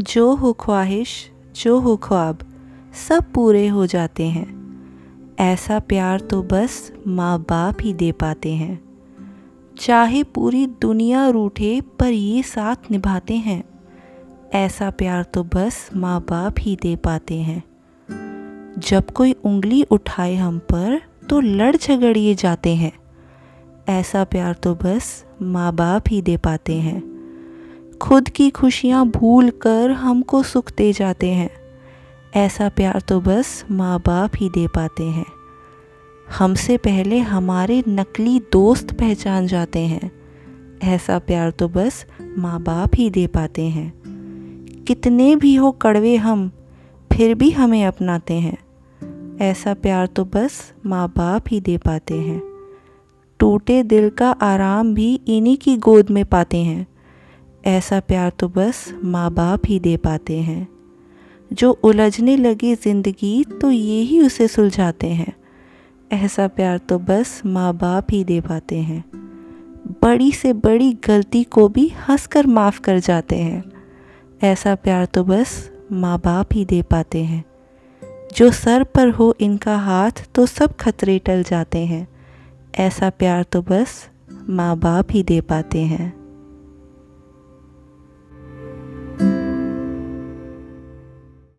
जो हो ख्वाहिश, जो हो ख्वाब, सब पूरे हो जाते हैं। ऐसा प्यार तो बस माँ बाप ही दे पाते हैं। चाहे पूरी दुनिया रूठे पर ये साथ निभाते हैं। ऐसा प्यार तो बस माँ बाप ही दे पाते हैं। जब कोई उंगली उठाए हम पर तो लड़ झगड़िए जाते हैं। ऐसा प्यार तो बस माँ बाप ही दे पाते हैं। खुद की खुशियाँ भूल कर हमको सुख दे जाते हैं। ऐसा प्यार तो बस माँ बाप ही दे पाते हैं। हमसे पहले हमारे नकली दोस्त पहचान जाते हैं। ऐसा प्यार तो बस माँ बाप ही दे पाते हैं। कितने भी हो कड़वे हम, फिर भी हमें अपनाते हैं। ऐसा प्यार तो बस माँ बाप ही दे पाते हैं। टूटे दिल का आराम भी इन्हीं की गोद में पाते हैं। ऐसा प्यार तो बस माँ बाप ही दे पाते हैं। जो उलझने लगी ज़िंदगी तो ये ही उसे सुलझाते हैं। ऐसा प्यार तो बस माँ बाप ही दे पाते हैं। बड़ी से बड़ी गलती को भी हंस कर माफ़ कर जाते हैं। ऐसा प्यार तो बस माँ बाप ही दे पाते हैं। जो सर पर हो इनका हाथ तो सब खतरे टल जाते हैं। ऐसा प्यार तो बस माँ बाप ही दे पाते हैं।